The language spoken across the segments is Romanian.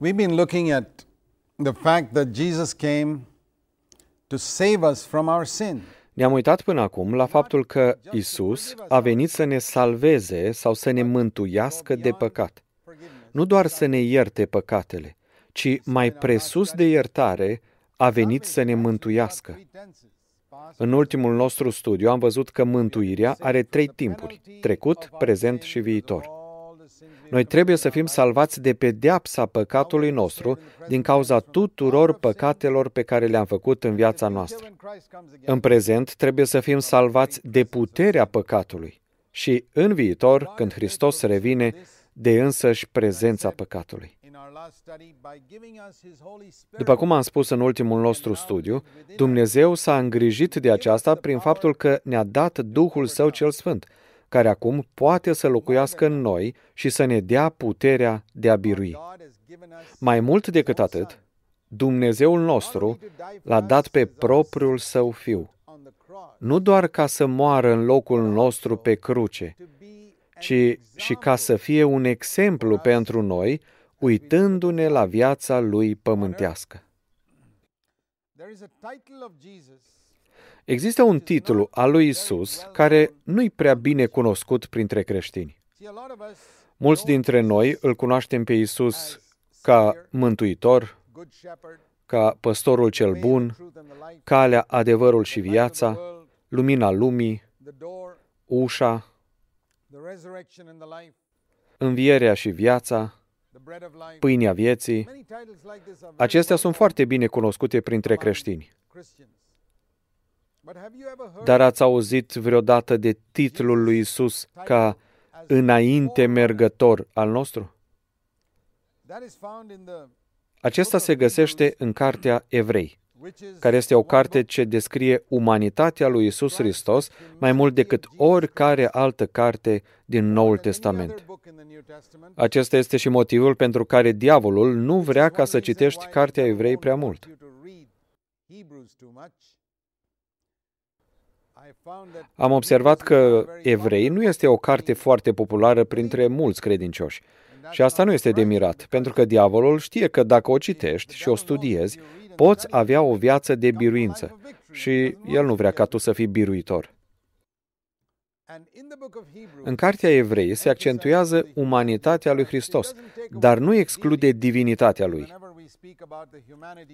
We've been looking at the fact that Jesus came to save us from our sin. Ne-am uitat până acum la faptul că Isus a venit să ne salveze sau să ne mântuiască de păcat. Nu doar să ne ierte păcatele, ci mai presus de iertare a venit să ne mântuiască. În ultimul nostru studiu am văzut că mântuirea are trei timpuri, trecut, prezent și viitor. Noi trebuie să fim salvați de pedeapsa păcatului nostru din cauza tuturor păcatelor pe care le-am făcut în viața noastră. În prezent trebuie să fim salvați de puterea păcatului și în viitor, când Hristos revine, de însăși prezența păcatului. După cum am spus în ultimul nostru studiu, Dumnezeu s-a îngrijit de aceasta prin faptul că ne-a dat Duhul Său cel Sfânt, care acum poate să locuiască în noi și să ne dea puterea de a birui. Mai mult decât atât, Dumnezeul nostru l-a dat pe propriul Său Fiu, nu doar ca să moară în locul nostru pe cruce, ci și ca să fie un exemplu pentru noi, uitându-ne la viața lui pământească. Există un titlu al lui Isus care nu-i prea bine cunoscut printre creștini. Mulți dintre noi îl cunoaștem pe Isus ca mântuitor, ca păstorul cel bun, calea, adevărul și viața, lumina lumii, ușa, învierea și viața, pâinea vieții. Acestea sunt foarte bine cunoscute printre creștini. Dar ați auzit vreodată de titlul lui Isus ca înainte mergător al nostru? Acesta se găsește în cartea Evrei, care este o carte ce descrie umanitatea lui Isus Hristos mai mult decât oricare altă carte din Noul Testament. Acesta este și motivul pentru care diavolul nu vrea ca să citești cartea Evrei prea mult. Am observat că Evrei nu este o carte foarte populară printre mulți credincioși. Și asta nu este de mirat, pentru că diavolul știe că dacă o citești și o studiezi, poți avea o viață de biruință și el nu vrea ca tu să fii biruitor. În Cartea Evrei se accentuează umanitatea lui Hristos, dar nu exclude divinitatea lui.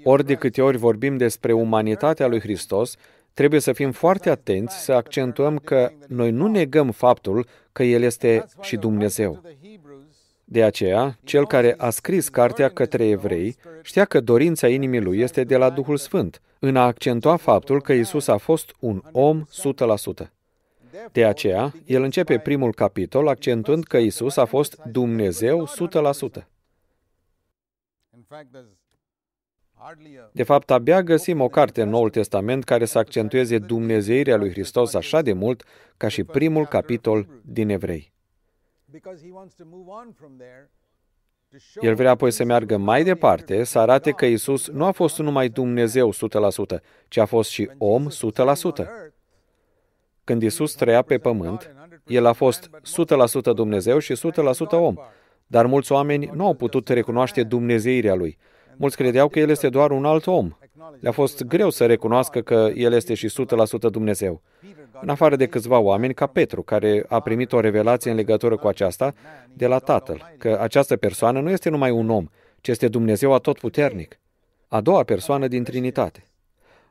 Ori de câte ori vorbim despre umanitatea lui Hristos, trebuie să fim foarte atenți să accentuăm că noi nu negăm faptul că El este și Dumnezeu. De aceea, cel care a scris cartea către evrei știa că dorința inimii lui este de la Duhul Sfânt, în a accentua faptul că Isus a fost un om 100%. De aceea, el începe primul capitol accentuând că Isus a fost Dumnezeu 100%. De fapt, abia găsim o carte în Noul Testament care să accentueze Dumnezeirea lui Hristos așa de mult ca și primul capitol din Evrei. El vrea apoi să meargă mai departe, să arate că Isus nu a fost numai Dumnezeu 100%, ci a fost și om 100%. Când Isus trăia pe pământ, el a fost 100% Dumnezeu și 100% om, dar mulți oameni nu au putut recunoaște Dumnezeirea lui. Mulți credeau că el este doar un alt om. Le-a fost greu să recunoască că el este și 100% Dumnezeu în afară de câțiva oameni ca Petru, care a primit o revelație în legătură cu aceasta de la Tatăl, că această persoană nu este numai un om, ci este Dumnezeu atotputernic, a doua persoană din Trinitate.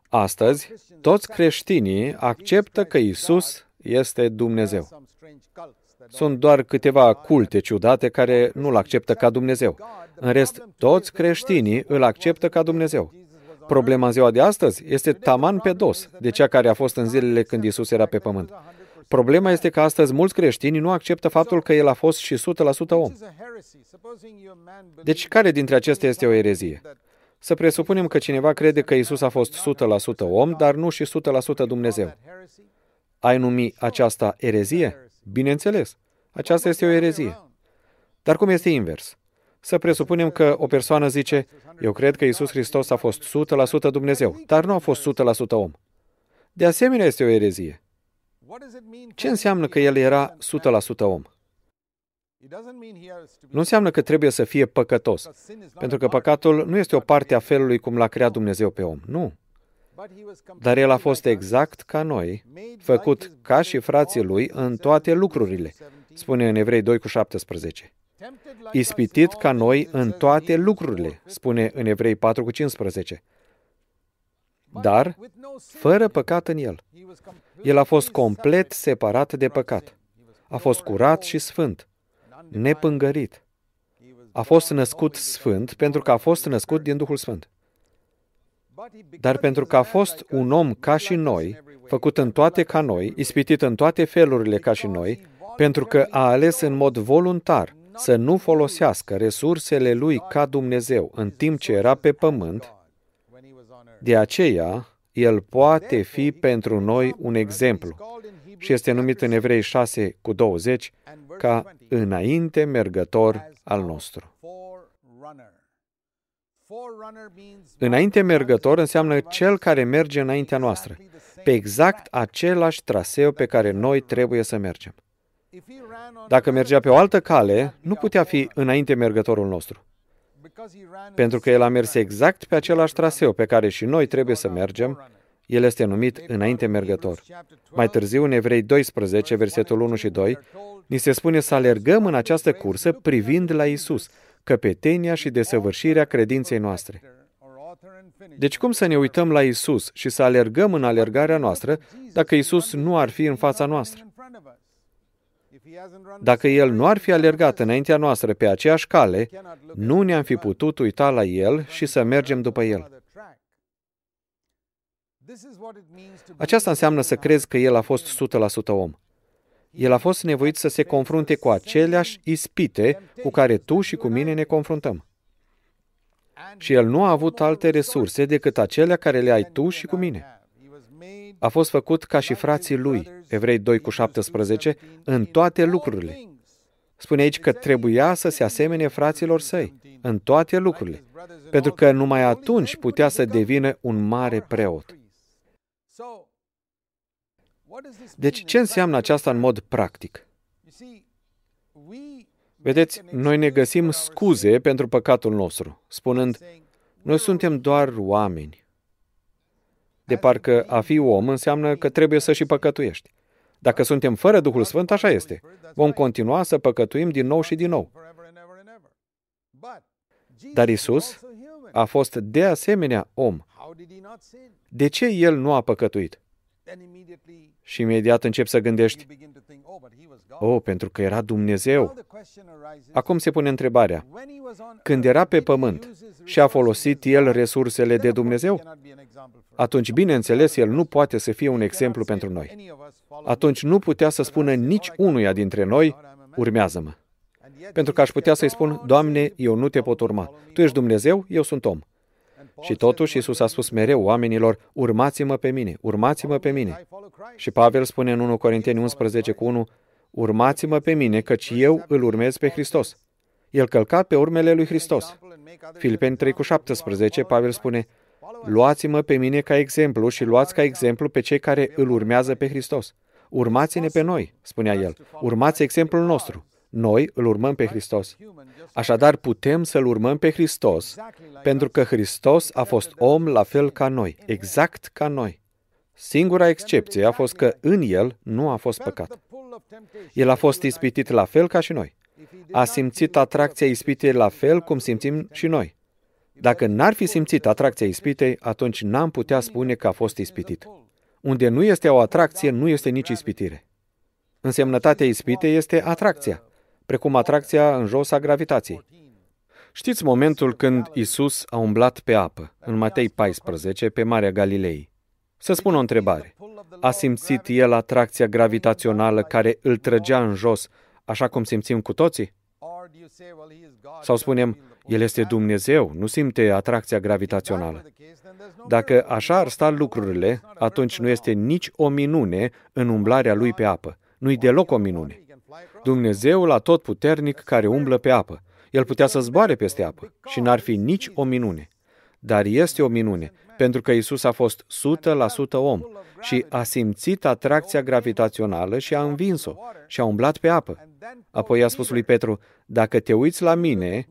Astăzi, toți creștinii acceptă că Isus este Dumnezeu. Sunt doar câteva culte ciudate care nu-L acceptă ca Dumnezeu. În rest, toți creștinii îl acceptă ca Dumnezeu. Problema în ziua de astăzi este taman pe dos de cea care a fost în zilele când Isus era pe pământ. Problema este că astăzi mulți creștini nu acceptă faptul că el a fost și 100% om. Deci care dintre acestea este o erezie? Să presupunem că cineva crede că Isus a fost 100% om, dar nu și 100% Dumnezeu. Ai numi aceasta erezie? Bineînțeles, aceasta este o erezie. Dar cum este invers? Să presupunem că o persoană zice, eu cred că Isus Hristos a fost 100% Dumnezeu, dar nu a fost 100% om. De asemenea, este o erezie. Ce înseamnă că el era 100% om? Nu înseamnă că trebuie să fie păcătos, pentru că păcatul nu este o parte a felului cum l-a creat Dumnezeu pe om. Nu. Dar el a fost exact ca noi, făcut ca și frații lui în toate lucrurile, spune în Evrei 2 cu 17. Ispitit ca noi în toate lucrurile, spune în Evrei 4 cu 15. Dar fără păcat în el. El a fost complet separat de păcat. A fost curat și sfânt, nepângărit. A fost născut sfânt pentru că a fost născut din Duhul Sfânt. Dar pentru că a fost un om ca și noi, făcut în toate ca noi, ispitit în toate felurile ca și noi, pentru că a ales în mod voluntar să nu folosească resursele lui ca Dumnezeu în timp ce era pe pământ, de aceea el poate fi pentru noi un exemplu și este numit în Evrei 6 cu 20 ca înainte mergător al nostru. Înainte mergător înseamnă cel care merge înaintea noastră, pe exact același traseu pe care noi trebuie să mergem. Dacă mergea pe o altă cale, nu putea fi înainte mergătorul nostru. Pentru că el a mers exact pe același traseu pe care și noi trebuie să mergem, el este numit înainte mergător. Mai târziu, în Evrei 12, versetul 1 și 2, ni se spune să alergăm în această cursă privind la Isus, căpetenia și desăvârșirea credinței noastre. Deci cum să ne uităm la Isus și să alergăm în alergarea noastră dacă Isus nu ar fi în fața noastră? Dacă El nu ar fi alergat înaintea noastră pe aceeași cale, nu ne-am fi putut uita la El și să mergem după El. Aceasta înseamnă să crezi că El a fost 100% om. El a fost nevoit să se confrunte cu aceleași ispite cu care tu și cu mine ne confruntăm. Și el nu a avut alte resurse decât acelea care le ai tu și cu mine. A fost făcut ca și frații lui, Evrei 2 cu 17, în toate lucrurile. Spune aici că trebuia să se asemene fraților săi, în toate lucrurile, pentru că numai atunci putea să devină un mare preot. Deci, ce înseamnă aceasta în mod practic? Vedeți, noi ne găsim scuze pentru păcatul nostru, spunând, noi suntem doar oameni. De parcă a fi om înseamnă că trebuie să și păcătuiești. Dacă suntem fără Duhul Sfânt, așa este. Vom continua să păcătuim din nou și din nou. Dar Isus a fost de asemenea om. De ce El nu a păcătuit? Și imediat încep să gândești, oh, pentru că era Dumnezeu. Acum se pune întrebarea, când era pe pământ și a folosit El resursele de Dumnezeu? Atunci, bineînțeles, El nu poate să fie un exemplu pentru noi. Atunci nu putea să spună nici unuia dintre noi, urmează-mă. Pentru că aș putea să-i spun, Doamne, eu nu te pot urma. Tu ești Dumnezeu, eu sunt om. Și totuși Iisus a spus mereu oamenilor, urmați-mă pe mine, urmați-mă pe mine. Și Pavel spune în 1 Corinteni 11 cu 1, urmați-mă pe mine, căci eu îl urmez pe Hristos. El călca pe urmele lui Hristos. Filipeni 3 cu 17, Pavel spune, luați-mă pe mine ca exemplu și luați ca exemplu pe cei care îl urmează pe Hristos. Urmați-ne pe noi, spunea el, urmați exemplul nostru. Noi îl urmăm pe Hristos. Așadar, putem să-L urmăm pe Hristos, pentru că Hristos a fost om la fel ca noi, exact ca noi. Singura excepție a fost că în El nu a fost păcat. El a fost ispitit la fel ca și noi. A simțit atracția ispitei la fel cum simțim și noi. Dacă n-ar fi simțit atracția ispitei, atunci n-am putea spune că a fost ispitit. Unde nu este o atracție, nu este nici ispitire. Însemnătatea ispitei este atracția precum atracția în jos a gravitației. Știți momentul când Isus a umblat pe apă, în Matei 14, pe Marea Galilei? Să spun o întrebare. A simțit el atracția gravitațională care îl trăgea în jos, așa cum simțim cu toții? Sau spunem, el este Dumnezeu, nu simte atracția gravitațională. Dacă așa ar sta lucrurile, atunci nu este nici o minune în umblarea lui pe apă. Nu-i deloc o minune. Dumnezeul atotputernic care umblă pe apă. El putea să zboare peste apă și n-ar fi nici o minune. dar este o minune, pentru că Isus a fost 100% om și a simțit atracția gravitațională și a învins-o și a umblat pe apă. Apoi a spus lui Petru, dacă te uiți la mine,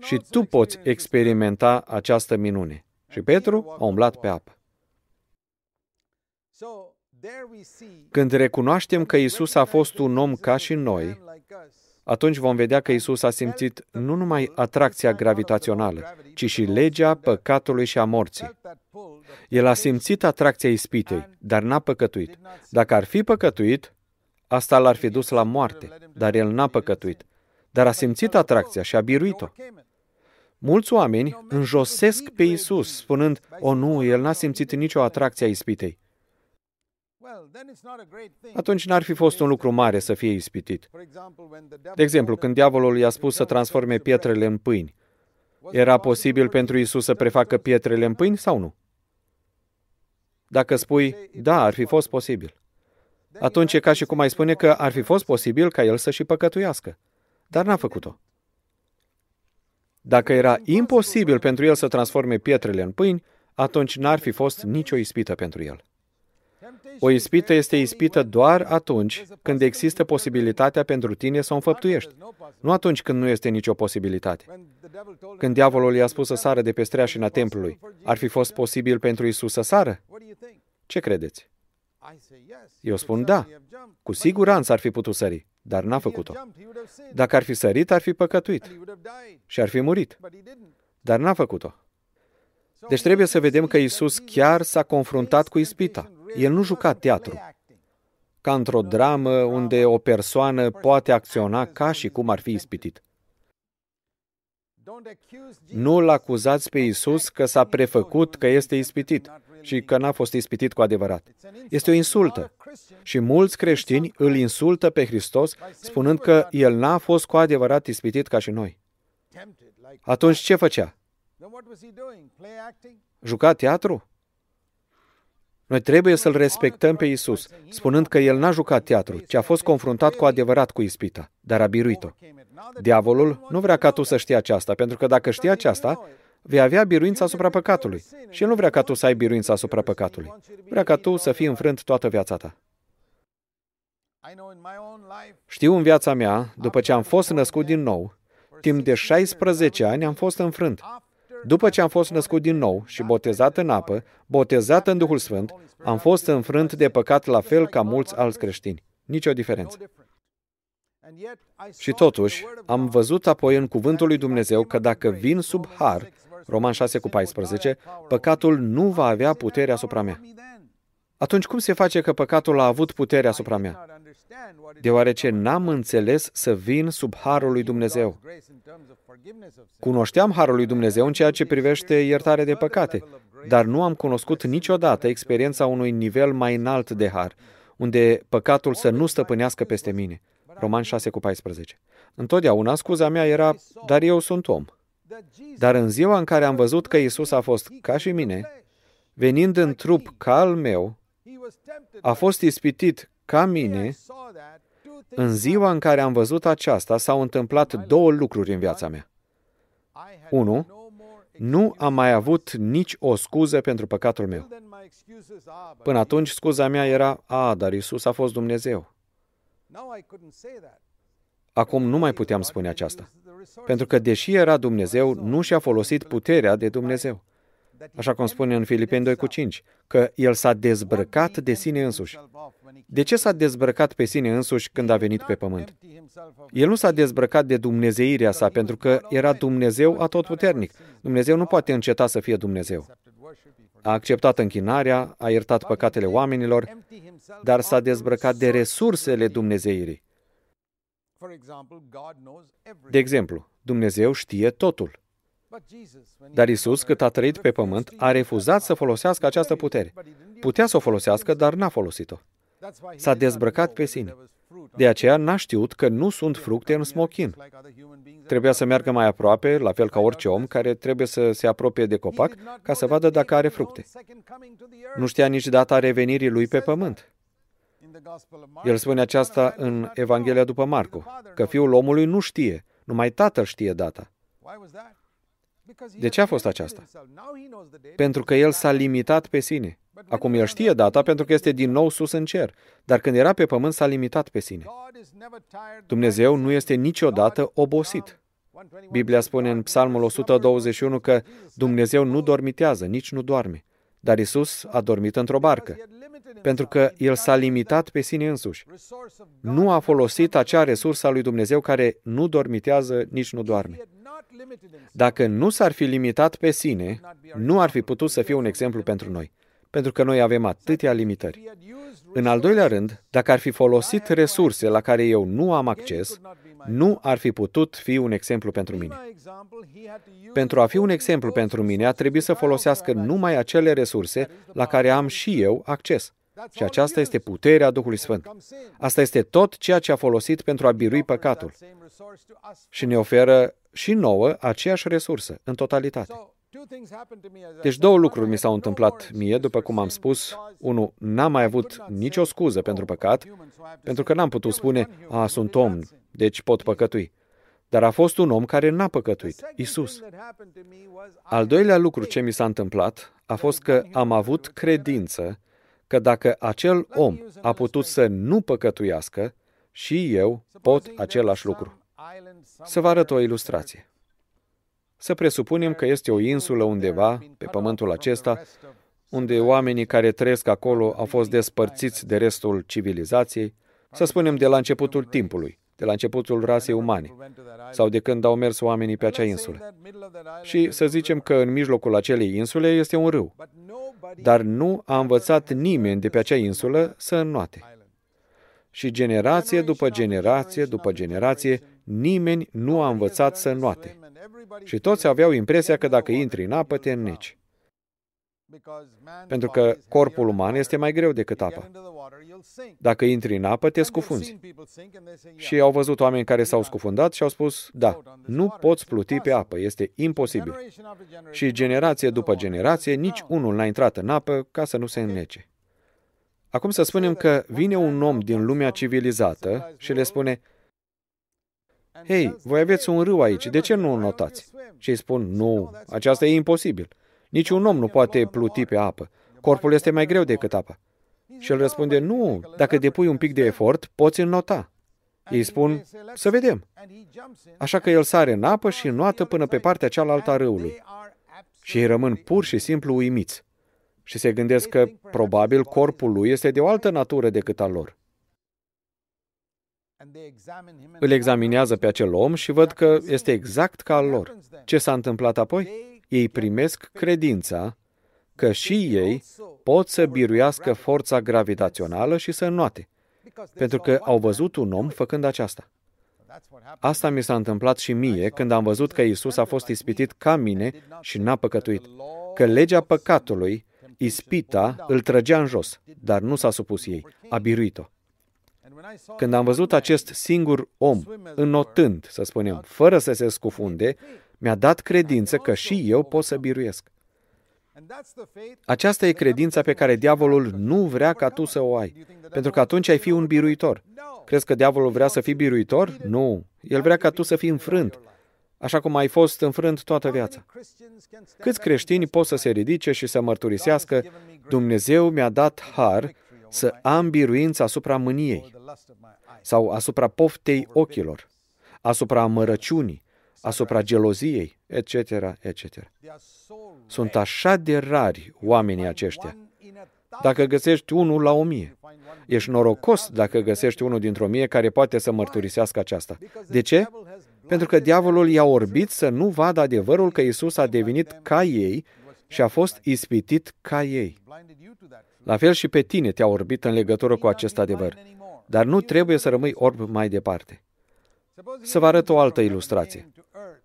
și tu poți experimenta această minune. Și Petru a umblat pe apă. Când recunoaștem că Isus a fost un om ca și noi, atunci vom vedea că Isus a simțit nu numai atracția gravitațională, ci și legea păcatului și a morții. El a simțit atracția ispitei, dar n-a păcătuit. Dacă ar fi păcătuit, asta l-ar fi dus la moarte, dar el n-a păcătuit. Dar a simțit atracția și a biruit-o. Mulți oameni înjosesc pe Isus, spunând, o nu, el n-a simțit nicio atracție a ispitei. Atunci n-ar fi fost un lucru mare să fie ispitit. De exemplu, când diavolul i-a spus să transforme pietrele în pâini, era posibil pentru Isus să prefacă pietrele în pâini sau nu? Dacă spui, da, ar fi fost posibil. Atunci e ca și cum ai spune că ar fi fost posibil ca el să și păcătuiască. Dar n-a făcut-o. Dacă era imposibil pentru el să transforme pietrele în pâini, atunci n-ar fi fost nicio ispită pentru el. O ispită este ispită doar atunci când există posibilitatea pentru tine să o înfăptuiești, nu atunci când nu este nicio posibilitate. Când diavolul i-a spus să sară de pe streașina templului, ar fi fost posibil pentru Isus să sară? Ce credeți? Eu spun da. Cu siguranță ar fi putut sări, dar n-a făcut-o. Dacă ar fi sărit, ar fi păcătuit și ar fi murit. Dar n-a făcut-o. Deci trebuie să vedem că Isus chiar s-a confruntat cu ispita. El nu juca teatru, ca într-o dramă unde o persoană poate acționa ca și cum ar fi ispitit. Nu l acuzați pe Isus că s-a prefăcut că este ispitit și că n-a fost ispitit cu adevărat. Este o insultă. Și mulți creștini îl insultă pe Hristos spunând că el n-a fost cu adevărat ispitit ca și noi. Atunci ce făcea? Juca teatru? Noi trebuie să-L respectăm pe Isus, spunând că El n-a jucat teatru, ci a fost confruntat cu adevărat cu ispita, dar a biruit-o. Diavolul nu vrea ca tu să știi aceasta, pentru că dacă știi aceasta, vei avea biruința asupra păcatului. Și El nu vrea ca tu să ai biruința asupra păcatului. Vrea ca tu să fii înfrânt toată viața ta. Știu în viața mea, după ce am fost născut din nou, timp de 16 ani am fost înfrânt. După ce am fost născut din nou și botezat în apă, botezat în Duhul Sfânt, am fost înfrânt de păcat la fel ca mulți alți creștini. Nicio diferență. Și totuși, am văzut apoi în cuvântul lui Dumnezeu că dacă vin sub har, Roman 6 cu 14, păcatul nu va avea putere asupra mea. Atunci cum se face că păcatul a avut putere asupra mea? Deoarece n-am înțeles să vin sub harul lui Dumnezeu. Cunoșteam harul lui Dumnezeu în ceea ce privește iertare de păcate, dar nu am cunoscut niciodată experiența unui nivel mai înalt de har, unde păcatul să nu stăpânească peste mine. Roman 6 cu 14. Întotdeauna scuza mea era, dar eu sunt om. Dar în ziua în care am văzut că Isus a fost ca și mine, venind în trup ca al meu, a fost ispitit ca mine, în ziua în care am văzut aceasta, s-au întâmplat două lucruri în viața mea. Unu, nu am mai avut nici o scuză pentru păcatul meu. Până atunci, scuza mea era, a, dar Isus a fost Dumnezeu. Acum nu mai puteam spune aceasta. Pentru că, deși era Dumnezeu, nu și-a folosit puterea de Dumnezeu. Așa cum spune în Filipeni 2 cu 5, că el s-a dezbrăcat de sine însuși. De ce s-a dezbrăcat pe sine însuși când a venit pe pământ? El nu s-a dezbrăcat de dumnezeirea sa, pentru că era Dumnezeu atotputernic. Dumnezeu nu poate înceta să fie Dumnezeu. A acceptat închinarea, a iertat păcatele oamenilor, dar s-a dezbrăcat de resursele Dumnezeirii. De exemplu, Dumnezeu știe totul. Dar Isus, cât a trăit pe pământ, a refuzat să folosească această putere. Putea să o folosească, dar n-a folosit-o. S-a dezbrăcat pe sine. De aceea n-a știut că nu sunt fructe în smochin. Trebuia să meargă mai aproape, la fel ca orice om care trebuie să se apropie de copac ca să vadă dacă are fructe. Nu știa nici data revenirii lui pe pământ. El spune aceasta în Evanghelia după Marcu, că fiul omului nu știe, numai tatăl știe data. De ce a fost aceasta? Pentru că el s-a limitat pe sine. Acum el știe data pentru că este din nou sus în cer, dar când era pe pământ s-a limitat pe sine. Dumnezeu nu este niciodată obosit. Biblia spune în Psalmul 121 că Dumnezeu nu dormitează, nici nu doarme. Dar Isus a dormit într-o barcă, pentru că El s-a limitat pe sine însuși. Nu a folosit acea resursă a lui Dumnezeu care nu dormitează, nici nu doarme. Dacă nu s-ar fi limitat pe sine, nu ar fi putut să fie un exemplu pentru noi, pentru că noi avem atâtea limitări. În al doilea rând, dacă ar fi folosit resurse la care eu nu am acces, nu ar fi putut fi un exemplu pentru mine. Pentru a fi un exemplu pentru mine, a trebuit să folosească numai acele resurse la care am și eu acces. Și aceasta este puterea Duhului Sfânt. Asta este tot ceea ce a folosit pentru a birui păcatul. Și ne oferă și nouă aceeași resursă, în totalitate. Deci două lucruri mi s-au întâmplat mie, după cum am spus. Unul, n-am mai avut nicio scuză pentru păcat, pentru că n-am putut spune, a, sunt om, deci pot păcătui. Dar a fost un om care n-a păcătuit, Isus. Al doilea lucru ce mi s-a întâmplat a fost că am avut credință că dacă acel om a putut să nu păcătuiască, și eu pot același lucru. Să vă arăt o ilustrație. Să presupunem că este o insulă undeva pe pământul acesta, unde oamenii care trăiesc acolo au fost despărțiți de restul civilizației, să spunem de la începutul timpului, de la începutul rasei umane, sau de când au mers oamenii pe acea insulă. Și să zicem că în mijlocul acelei insule este un râu, dar nu a învățat nimeni de pe acea insulă să înnoate. Și generație după generație după generație, nimeni nu a învățat să înnoate. Și toți aveau impresia că dacă intri în apă, te înneci. Pentru că corpul uman este mai greu decât apa. Dacă intri în apă, te scufunzi. Și au văzut oameni care s-au scufundat și au spus, da, nu poți pluti pe apă, este imposibil. Și generație după generație, nici unul n-a intrat în apă ca să nu se înnece. Acum să spunem că vine un om din lumea civilizată și le spune, Hei, voi aveți un râu aici, de ce nu o notați? Și îi spun, nu, aceasta e imposibil. Niciun om nu poate pluti pe apă. Corpul este mai greu decât apa. Și el răspunde, nu, dacă depui un pic de efort, poți înnota. Ei spun, să vedem. Așa că el sare în apă și înnoată până pe partea cealaltă a râului. Și ei rămân pur și simplu uimiți. Și se gândesc că probabil corpul lui este de o altă natură decât al lor. Îl examinează pe acel om și văd că este exact ca al lor. Ce s-a întâmplat apoi? Ei primesc credința că și ei pot să biruiască forța gravitațională și să înnoate, pentru că au văzut un om făcând aceasta. Asta mi s-a întâmplat și mie când am văzut că Isus a fost ispitit ca mine și n-a păcătuit, că legea păcatului, ispita, îl trăgea în jos, dar nu s-a supus ei, a biruit-o. Când am văzut acest singur om înotând, să spunem, fără să se scufunde, mi-a dat credință că și eu pot să biruiesc. Aceasta e credința pe care diavolul nu vrea ca tu să o ai, pentru că atunci ai fi un biruitor. Crezi că diavolul vrea să fii biruitor? Nu. El vrea ca tu să fii înfrânt, așa cum ai fost înfrânt toată viața. Câți creștini pot să se ridice și să mărturisească Dumnezeu mi-a dat har să am biruință asupra mâniei sau asupra poftei ochilor, asupra amărăciunii, asupra geloziei, etc., etc. Sunt așa de rari oamenii aceștia. Dacă găsești unul la o mie, ești norocos dacă găsești unul dintr-o mie care poate să mărturisească aceasta. De ce? Pentru că diavolul i-a orbit să nu vadă adevărul că Isus a devenit ca ei și a fost ispitit ca ei. La fel și pe tine te-a orbit în legătură cu acest adevăr. Dar nu trebuie să rămâi orb mai departe. Să vă arăt o altă ilustrație.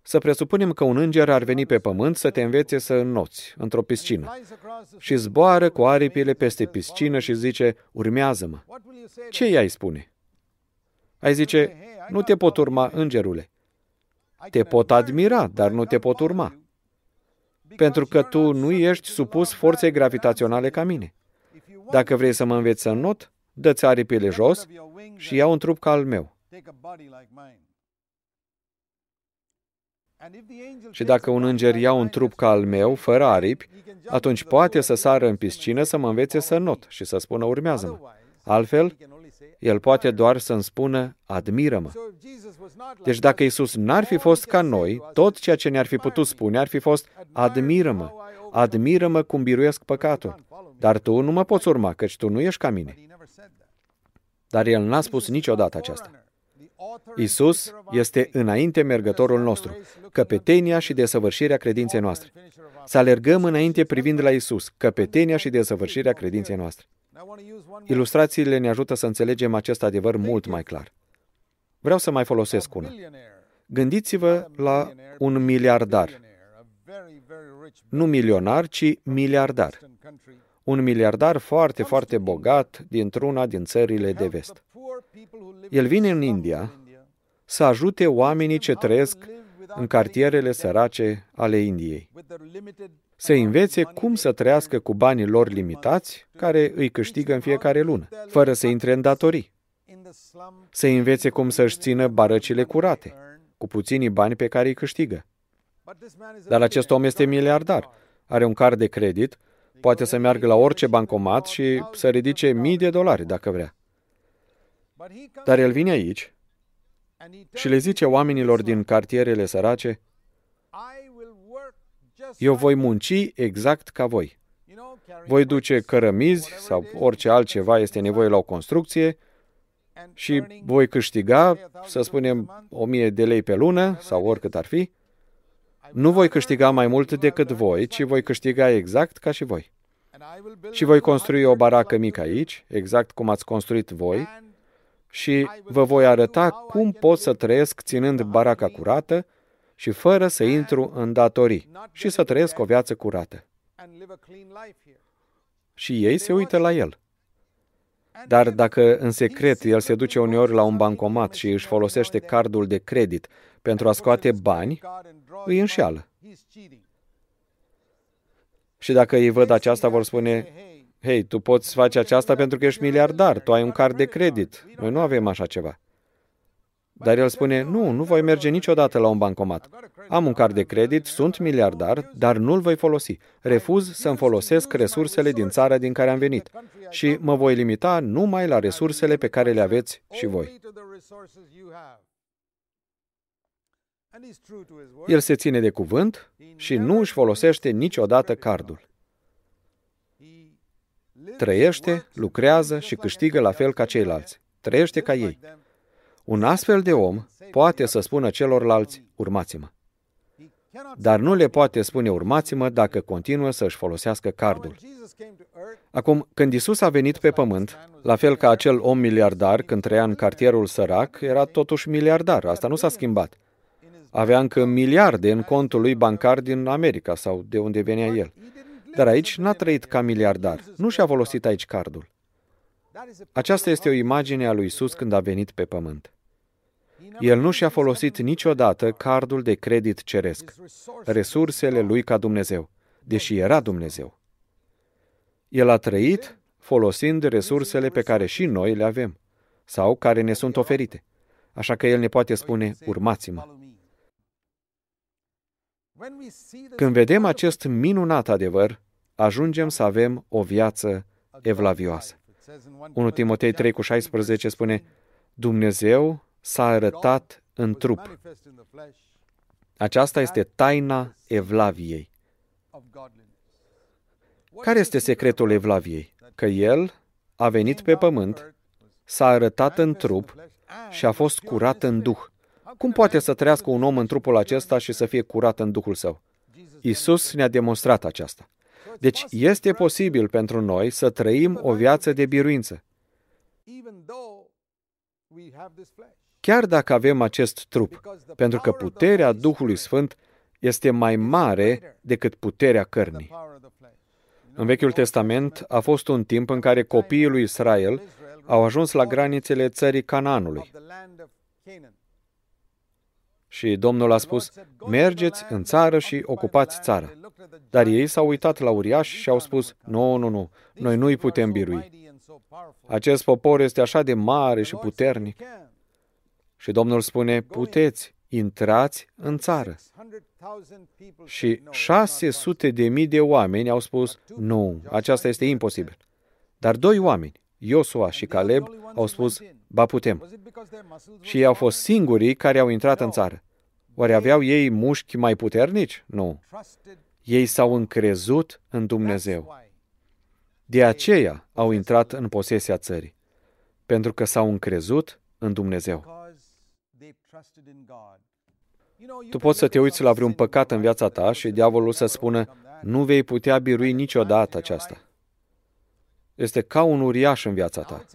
Să presupunem că un înger ar veni pe pământ să te învețe să înnoți într-o piscină și zboară cu aripile peste piscină și zice, urmează-mă. Ce i-ai spune? Ai zice, nu te pot urma, îngerule. Te pot admira, dar nu te pot urma. Pentru că tu nu ești supus forței gravitaționale ca mine. Dacă vrei să mă înveți să not, dă-ți aripile jos și ia un trup ca al meu. Și dacă un înger ia un trup ca al meu, fără aripi, atunci poate să sară în piscină să mă învețe să not și să spună urmează-mă. Altfel, el poate doar să-mi spună, admiră-mă. Deci dacă Isus n-ar fi fost ca noi, tot ceea ce ne-ar fi putut spune ar fi fost, admiră-mă, admiră-mă cum biruiesc păcatul. Dar tu nu mă poți urma, căci tu nu ești ca mine. Dar el n-a spus niciodată aceasta. Isus este înainte mergătorul nostru, căpetenia și desăvârșirea credinței noastre. Să alergăm înainte privind la Isus, căpetenia și desăvârșirea credinței noastre. Ilustrațiile ne ajută să înțelegem acest adevăr mult mai clar. Vreau să mai folosesc una. Gândiți-vă la un miliardar. Nu milionar, ci miliardar. Un miliardar foarte, foarte bogat dintr-una din țările de vest. El vine în India să ajute oamenii ce trăiesc în cartierele sărace ale Indiei. Să învețe cum să trăiască cu banii lor limitați, care îi câștigă în fiecare lună, fără să intre în datorii. Să învețe cum să-și țină barăcile curate, cu puținii bani pe care îi câștigă. Dar acest om este miliardar, are un card de credit, poate să meargă la orice bancomat și să ridice mii de dolari, dacă vrea. Dar el vine aici și le zice oamenilor din cartierele sărace, eu voi munci exact ca voi. Voi duce cărămizi sau orice altceva este nevoie la o construcție și voi câștiga, să spunem, o mie de lei pe lună sau oricât ar fi. Nu voi câștiga mai mult decât voi, ci voi câștiga exact ca și voi. Și voi construi o baracă mică aici, exact cum ați construit voi, și vă voi arăta cum pot să trăiesc ținând baraca curată și fără să intru în datorii și să trăiesc o viață curată. Și ei se uită la el. Dar dacă în secret el se duce uneori la un bancomat și își folosește cardul de credit pentru a scoate bani, îi înșeală. Și dacă ei văd aceasta, vor spune, Hei, tu poți face aceasta pentru că ești miliardar, tu ai un card de credit. Noi nu avem așa ceva. Dar el spune, nu, nu voi merge niciodată la un bancomat. Am un card de credit, sunt miliardar, dar nu-l voi folosi. Refuz să-mi folosesc resursele din țara din care am venit și mă voi limita numai la resursele pe care le aveți și voi. El se ține de cuvânt și nu își folosește niciodată cardul. Trăiește, lucrează și câștigă la fel ca ceilalți. Trăiește ca ei. Un astfel de om poate să spună celorlalți, urmați-mă. Dar nu le poate spune urmați-mă dacă continuă să-și folosească cardul. Acum, când Isus a venit pe pământ, la fel ca acel om miliardar când trăia în cartierul sărac, era totuși miliardar. Asta nu s-a schimbat. Avea încă miliarde în contul lui bancar din America sau de unde venea el. Dar aici n-a trăit ca miliardar. Nu și-a folosit aici cardul. Aceasta este o imagine a lui Isus când a venit pe pământ. El nu și-a folosit niciodată cardul de credit ceresc, resursele lui ca Dumnezeu, deși era Dumnezeu. El a trăit folosind resursele pe care și noi le avem, sau care ne sunt oferite. Așa că el ne poate spune, urmați-mă. Când vedem acest minunat adevăr, ajungem să avem o viață evlavioasă. 1 Timotei 3 cu 16 spune, Dumnezeu s-a arătat în trup. Aceasta este taina evlaviei. Care este secretul evlaviei? Că El a venit pe pământ, s-a arătat în trup și a fost curat în duh. Cum poate să trăiască un om în trupul acesta și să fie curat în Duhul său? Isus ne-a demonstrat aceasta. Deci este posibil pentru noi să trăim o viață de biruință. Chiar dacă avem acest trup, pentru că puterea Duhului Sfânt este mai mare decât puterea cărnii. În Vechiul Testament a fost un timp în care copiii lui Israel au ajuns la granițele țării Canaanului. Și Domnul a spus, mergeți în țară și ocupați țara. Dar ei s-au uitat la uriaș și au spus, nu, nu, nu, noi nu-i putem birui. Acest popor este așa de mare și puternic. Și Domnul spune, puteți, intrați în țară. Și 600 de mii de oameni au spus, nu, aceasta este imposibil. Dar doi oameni, Iosua și Caleb, au spus, ba putem. Și ei au fost singurii care au intrat în țară. Oare aveau ei mușchi mai puternici? Nu. Ei s-au încrezut în Dumnezeu. De aceea au intrat în posesia țării. Pentru că s-au încrezut în Dumnezeu. Tu poți să te uiți la vreun păcat în viața ta și diavolul să spună, nu vei putea birui niciodată aceasta. Este ca un uriaș în viața ta.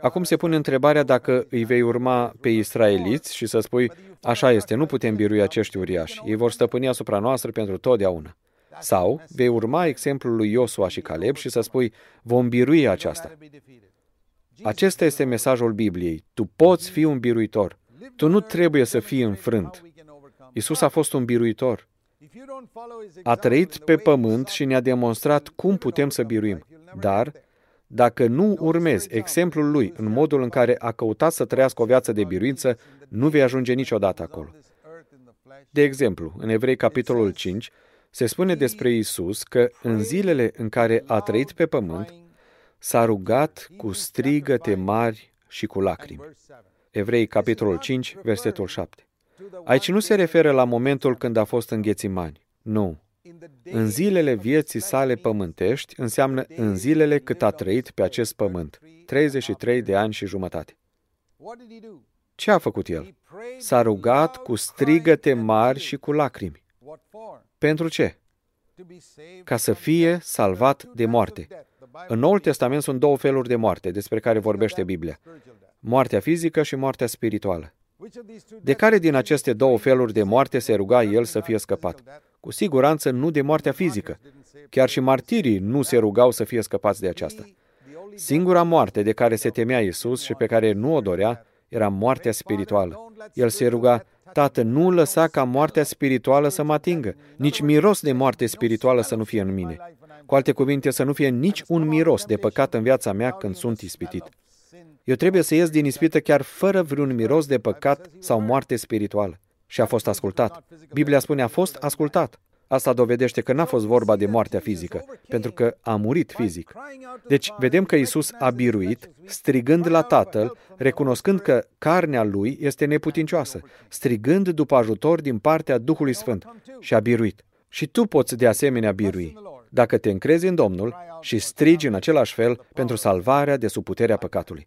Acum se pune întrebarea dacă îi vei urma pe israeliți și să spui, așa este, nu putem birui acești uriași, ei vor stăpâni asupra noastră pentru totdeauna. Sau vei urma exemplul lui Iosua și Caleb și să spui, vom birui aceasta. Acesta este mesajul Bibliei. Tu poți fi un biruitor. Tu nu trebuie să fii înfrânt. Isus a fost un biruitor. A trăit pe pământ și ne-a demonstrat cum putem să biruim. Dar, dacă nu urmezi exemplul lui în modul în care a căutat să trăiască o viață de biruință, nu vei ajunge niciodată acolo. De exemplu, în Evrei capitolul 5, se spune despre Isus că în zilele în care a trăit pe pământ, s-a rugat cu strigăte mari și cu lacrimi. Evrei, capitolul 5, versetul 7. Aici nu se referă la momentul când a fost în Ghețimani. Nu. În zilele vieții sale pământești înseamnă în zilele cât a trăit pe acest pământ, 33 de ani și jumătate. Ce a făcut el? S-a rugat cu strigăte mari și cu lacrimi. Pentru ce? Ca să fie salvat de moarte. În Noul Testament sunt două feluri de moarte despre care vorbește Biblia. Moartea fizică și moartea spirituală. De care din aceste două feluri de moarte se ruga el să fie scăpat? Cu siguranță nu de moartea fizică. Chiar și martirii nu se rugau să fie scăpați de aceasta. Singura moarte de care se temea Isus și pe care nu o dorea era moartea spirituală. El se ruga, Tată, nu lăsa ca moartea spirituală să mă atingă, nici miros de moarte spirituală să nu fie în mine. Cu alte cuvinte, să nu fie nici un miros de păcat în viața mea când sunt ispitit. Eu trebuie să ies din ispită chiar fără vreun miros de păcat sau moarte spirituală. Și a fost ascultat. Biblia spune a fost ascultat. Asta dovedește că n-a fost vorba de moartea fizică, pentru că a murit fizic. Deci, vedem că Isus a biruit, strigând la Tatăl, recunoscând că carnea lui este neputincioasă, strigând după ajutor din partea Duhului Sfânt și a biruit. Și tu poți de asemenea birui, dacă te încrezi în Domnul și strigi în același fel pentru salvarea de sub puterea păcatului.